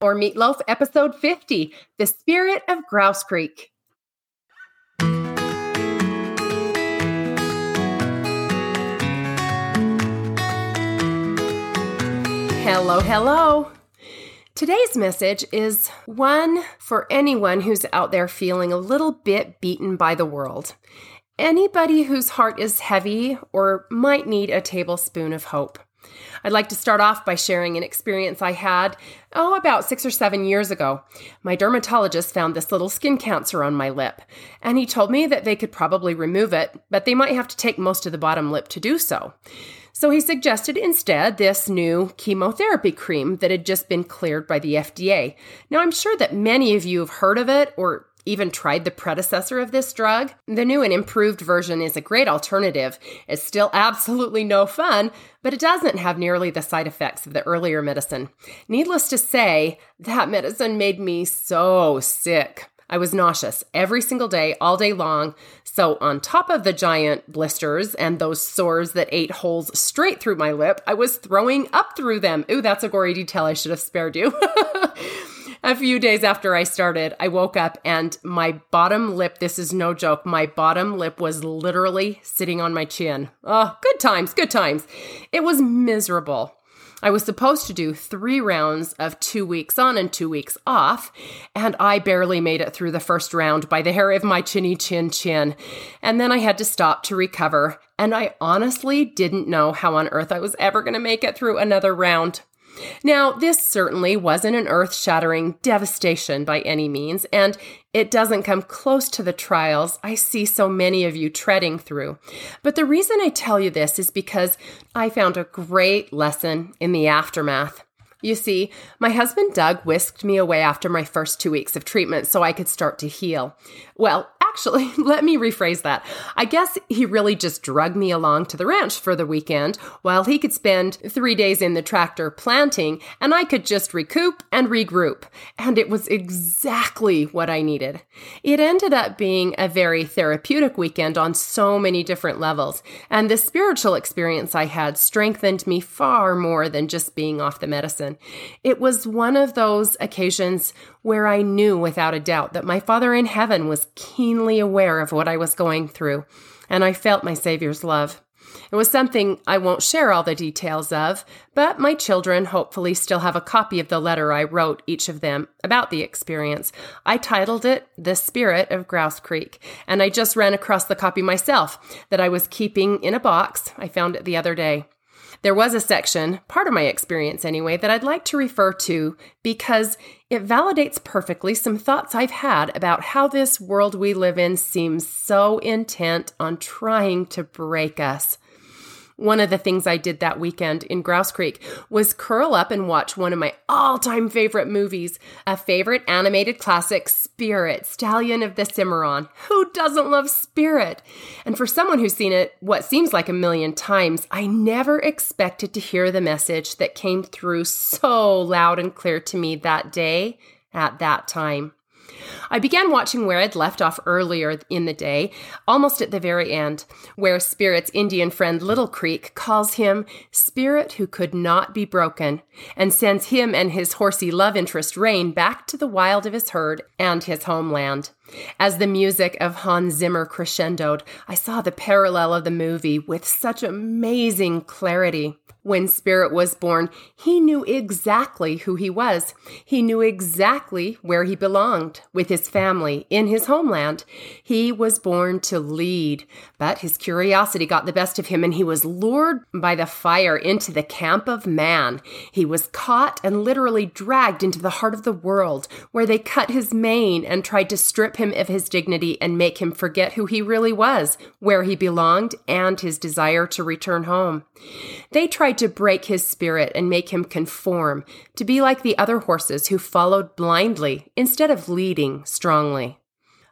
or Meatloaf episode 50, The Spirit of Grouse Creek. Hello, hello. Today's message is one for anyone who's out there feeling a little bit beaten by the world. Anybody whose heart is heavy or might need a tablespoon of hope. I'd like to start off by sharing an experience I had, oh, about six or seven years ago. My dermatologist found this little skin cancer on my lip, and he told me that they could probably remove it, but they might have to take most of the bottom lip to do so. So he suggested instead this new chemotherapy cream that had just been cleared by the FDA. Now, I'm sure that many of you have heard of it or even tried the predecessor of this drug. The new and improved version is a great alternative. It's still absolutely no fun, but it doesn't have nearly the side effects of the earlier medicine. Needless to say, that medicine made me so sick. I was nauseous every single day, all day long. So, on top of the giant blisters and those sores that ate holes straight through my lip, I was throwing up through them. Ooh, that's a gory detail I should have spared you. a few days after I started, I woke up and my bottom lip, this is no joke, my bottom lip was literally sitting on my chin. Oh, good times, good times. It was miserable. I was supposed to do three rounds of two weeks on and two weeks off, and I barely made it through the first round by the hair of my chinny chin chin. And then I had to stop to recover, and I honestly didn't know how on earth I was ever going to make it through another round. Now, this certainly wasn't an earth shattering devastation by any means, and it doesn't come close to the trials I see so many of you treading through. But the reason I tell you this is because I found a great lesson in the aftermath. You see, my husband Doug whisked me away after my first two weeks of treatment so I could start to heal. Well, actually, let me rephrase that. I guess he really just drugged me along to the ranch for the weekend while he could spend three days in the tractor planting and I could just recoup and regroup. And it was exactly what I needed. It ended up being a very therapeutic weekend on so many different levels. And the spiritual experience I had strengthened me far more than just being off the medicine. It was one of those occasions where I knew without a doubt that my Father in heaven was keenly aware of what I was going through, and I felt my Savior's love. It was something I won't share all the details of, but my children hopefully still have a copy of the letter I wrote each of them about the experience. I titled it The Spirit of Grouse Creek, and I just ran across the copy myself that I was keeping in a box. I found it the other day. There was a section, part of my experience anyway, that I'd like to refer to because it validates perfectly some thoughts I've had about how this world we live in seems so intent on trying to break us. One of the things I did that weekend in Grouse Creek was curl up and watch one of my all time favorite movies, a favorite animated classic, Spirit, Stallion of the Cimarron. Who doesn't love Spirit? And for someone who's seen it what seems like a million times, I never expected to hear the message that came through so loud and clear to me that day at that time. I began watching where I'd left off earlier in the day, almost at the very end, where Spirit's Indian friend Little Creek calls him Spirit who could not be broken, and sends him and his horsey love interest Rain back to the wild of his herd and his homeland. As the music of Hans Zimmer crescendoed, I saw the parallel of the movie with such amazing clarity. When Spirit was born, he knew exactly who he was. He knew exactly where he belonged with his family in his homeland. He was born to lead, but his curiosity got the best of him and he was lured by the fire into the camp of man. He was caught and literally dragged into the heart of the world where they cut his mane and tried to strip him of his dignity and make him forget who he really was, where he belonged, and his desire to return home. They tried tried to break his spirit and make him conform, to be like the other horses who followed blindly instead of leading strongly.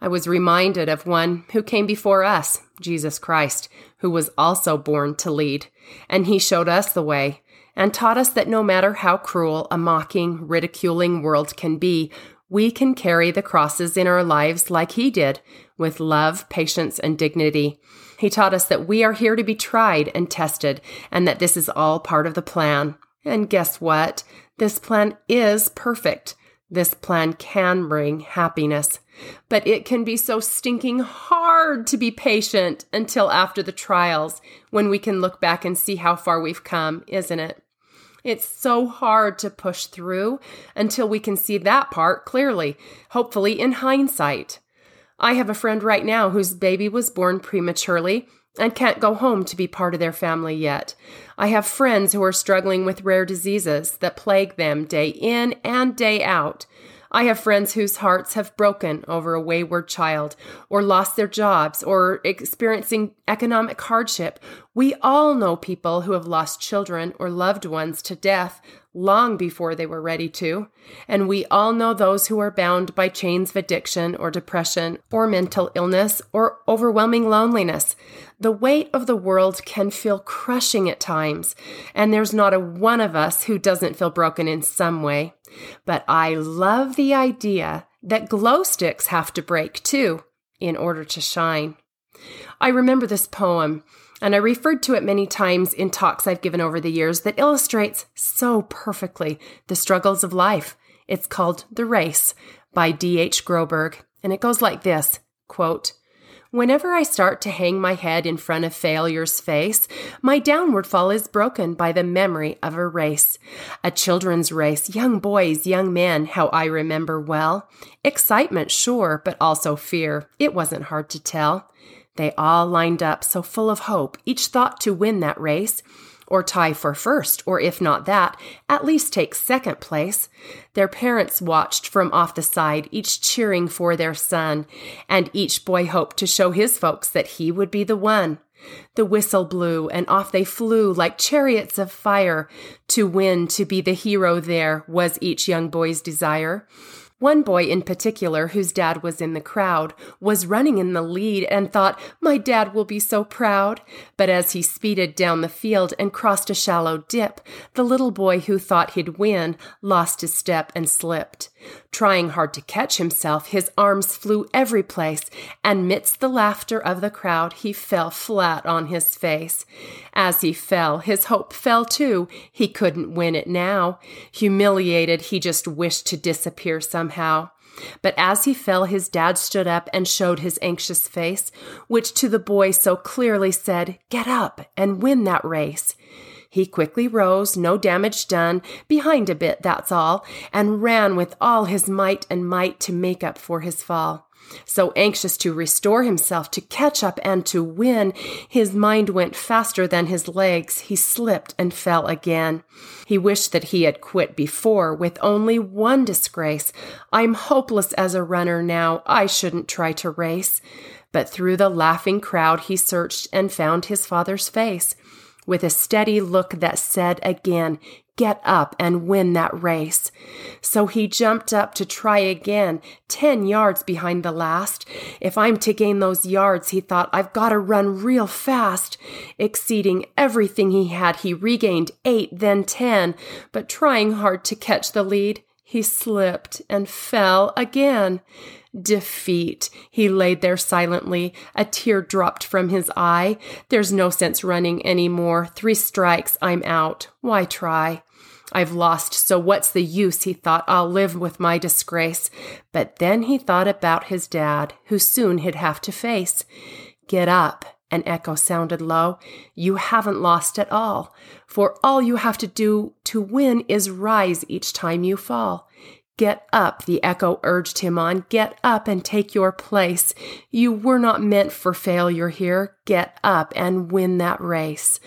I was reminded of one who came before us, Jesus Christ, who was also born to lead, and he showed us the way and taught us that no matter how cruel a mocking, ridiculing world can be, we can carry the crosses in our lives like he did, with love, patience, and dignity. He taught us that we are here to be tried and tested, and that this is all part of the plan. And guess what? This plan is perfect. This plan can bring happiness, but it can be so stinking hard to be patient until after the trials when we can look back and see how far we've come, isn't it? It's so hard to push through until we can see that part clearly, hopefully in hindsight. I have a friend right now whose baby was born prematurely and can't go home to be part of their family yet. I have friends who are struggling with rare diseases that plague them day in and day out. I have friends whose hearts have broken over a wayward child, or lost their jobs, or experiencing economic hardship. We all know people who have lost children or loved ones to death long before they were ready to. And we all know those who are bound by chains of addiction or depression or mental illness or overwhelming loneliness. The weight of the world can feel crushing at times, and there's not a one of us who doesn't feel broken in some way. But I love the idea that glow sticks have to break too in order to shine. I remember this poem, and I referred to it many times in talks I've given over the years that illustrates so perfectly the struggles of life. It's called The Race by D.H. Groberg, and it goes like this quote, Whenever I start to hang my head in front of failure's face, my downward fall is broken by the memory of a race. A children's race, young boys, young men, how I remember well. Excitement, sure, but also fear. It wasn't hard to tell. They all lined up so full of hope, each thought to win that race or tie for first, or if not that, at least take second place. Their parents watched from off the side, each cheering for their son, and each boy hoped to show his folks that he would be the one. The whistle blew, and off they flew like chariots of fire. To win, to be the hero there, was each young boy's desire. One boy in particular, whose dad was in the crowd, was running in the lead and thought, My dad will be so proud. But as he speeded down the field and crossed a shallow dip, the little boy who thought he'd win lost his step and slipped. Trying hard to catch himself, his arms flew every place, and midst the laughter of the crowd, he fell flat on his face. As he fell, his hope fell too. He couldn't win it now. Humiliated, he just wished to disappear somehow. But as he fell, his dad stood up and showed his anxious face, which to the boy so clearly said, Get up and win that race. He quickly rose, no damage done, behind a bit, that's all, and ran with all his might and might to make up for his fall. So anxious to restore himself, to catch up and to win, his mind went faster than his legs. He slipped and fell again. He wished that he had quit before with only one disgrace. I'm hopeless as a runner now. I shouldn't try to race. But through the laughing crowd he searched and found his father's face with a steady look that said again, Get up and win that race. So he jumped up to try again, 10 yards behind the last. If I'm to gain those yards, he thought, I've got to run real fast. Exceeding everything he had, he regained eight, then 10, but trying hard to catch the lead, he slipped and fell again. Defeat. He laid there silently. A tear dropped from his eye. There's no sense running any more. Three strikes, I'm out. Why try? I've lost, so what's the use? He thought, I'll live with my disgrace. But then he thought about his dad, who soon he'd have to face. Get up, an echo sounded low. You haven't lost at all, for all you have to do to win is rise each time you fall. Get up, the echo urged him on. Get up and take your place. You were not meant for failure here. Get up and win that race.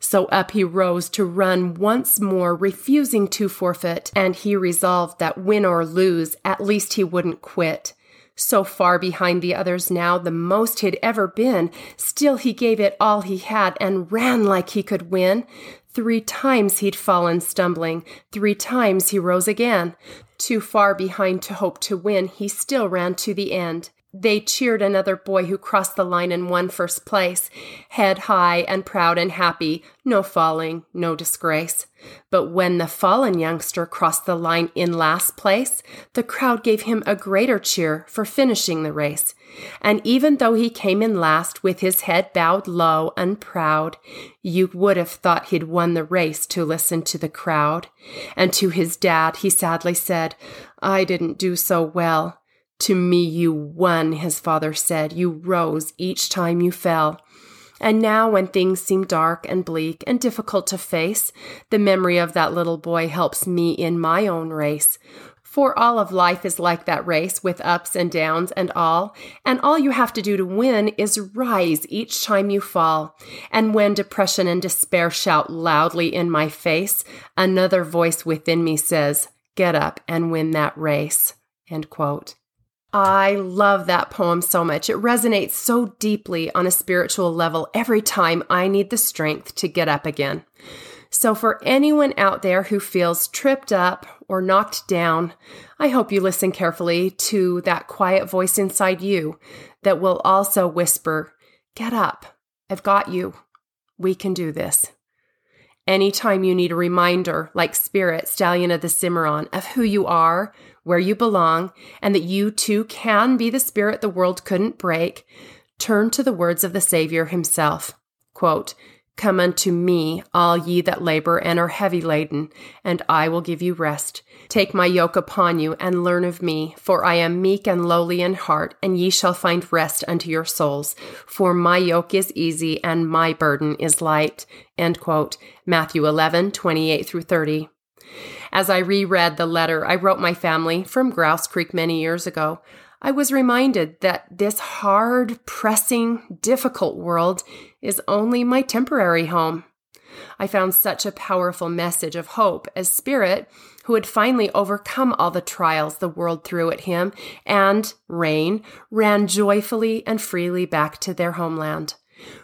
So up he rose to run once more, refusing to forfeit, and he resolved that win or lose, at least he wouldn't quit. So far behind the others now, the most he'd ever been, still he gave it all he had and ran like he could win. Three times he'd fallen stumbling, three times he rose again. Too far behind to hope to win, he still ran to the end. They cheered another boy who crossed the line and won first place, head high and proud and happy, no falling, no disgrace. But when the fallen youngster crossed the line in last place, the crowd gave him a greater cheer for finishing the race. And even though he came in last with his head bowed low and proud, you would have thought he'd won the race to listen to the crowd. And to his dad, he sadly said, I didn't do so well. To me you won, his father said. You rose each time you fell. And now, when things seem dark and bleak and difficult to face, the memory of that little boy helps me in my own race. For all of life is like that race with ups and downs and all, and all you have to do to win is rise each time you fall. And when depression and despair shout loudly in my face, another voice within me says, Get up and win that race. End quote. I love that poem so much. It resonates so deeply on a spiritual level every time I need the strength to get up again. So, for anyone out there who feels tripped up or knocked down, I hope you listen carefully to that quiet voice inside you that will also whisper, Get up. I've got you. We can do this. Anytime you need a reminder, like Spirit, Stallion of the Cimarron, of who you are, where you belong, and that you too can be the spirit the world couldn't break, turn to the words of the Savior himself. Quote, Come unto me, all ye that labor and are heavy laden, and I will give you rest. Take my yoke upon you and learn of me, for I am meek and lowly in heart, and ye shall find rest unto your souls. For my yoke is easy and my burden is light. Matthew 11, 28 through 30. As I reread the letter I wrote my family from Grouse Creek many years ago, I was reminded that this hard, pressing, difficult world is only my temporary home. I found such a powerful message of hope as Spirit, who had finally overcome all the trials the world threw at him, and Rain ran joyfully and freely back to their homeland.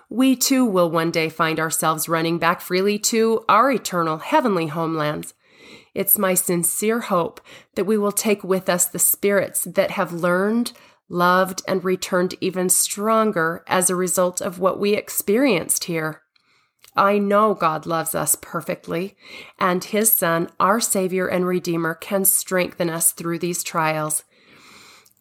We too will one day find ourselves running back freely to our eternal heavenly homelands. It's my sincere hope that we will take with us the spirits that have learned, loved, and returned even stronger as a result of what we experienced here. I know God loves us perfectly, and His Son, our Savior and Redeemer, can strengthen us through these trials.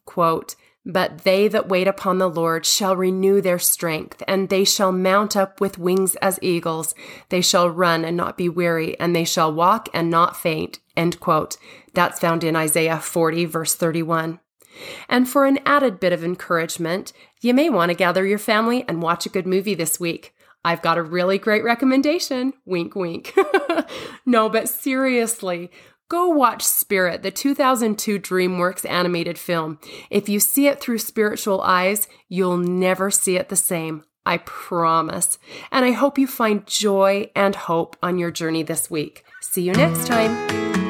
Quote, but they that wait upon the Lord shall renew their strength, and they shall mount up with wings as eagles. They shall run and not be weary, and they shall walk and not faint. End quote. That's found in Isaiah 40, verse 31. And for an added bit of encouragement, you may want to gather your family and watch a good movie this week. I've got a really great recommendation. Wink, wink. no, but seriously, Go watch Spirit, the 2002 DreamWorks animated film. If you see it through spiritual eyes, you'll never see it the same. I promise. And I hope you find joy and hope on your journey this week. See you next time.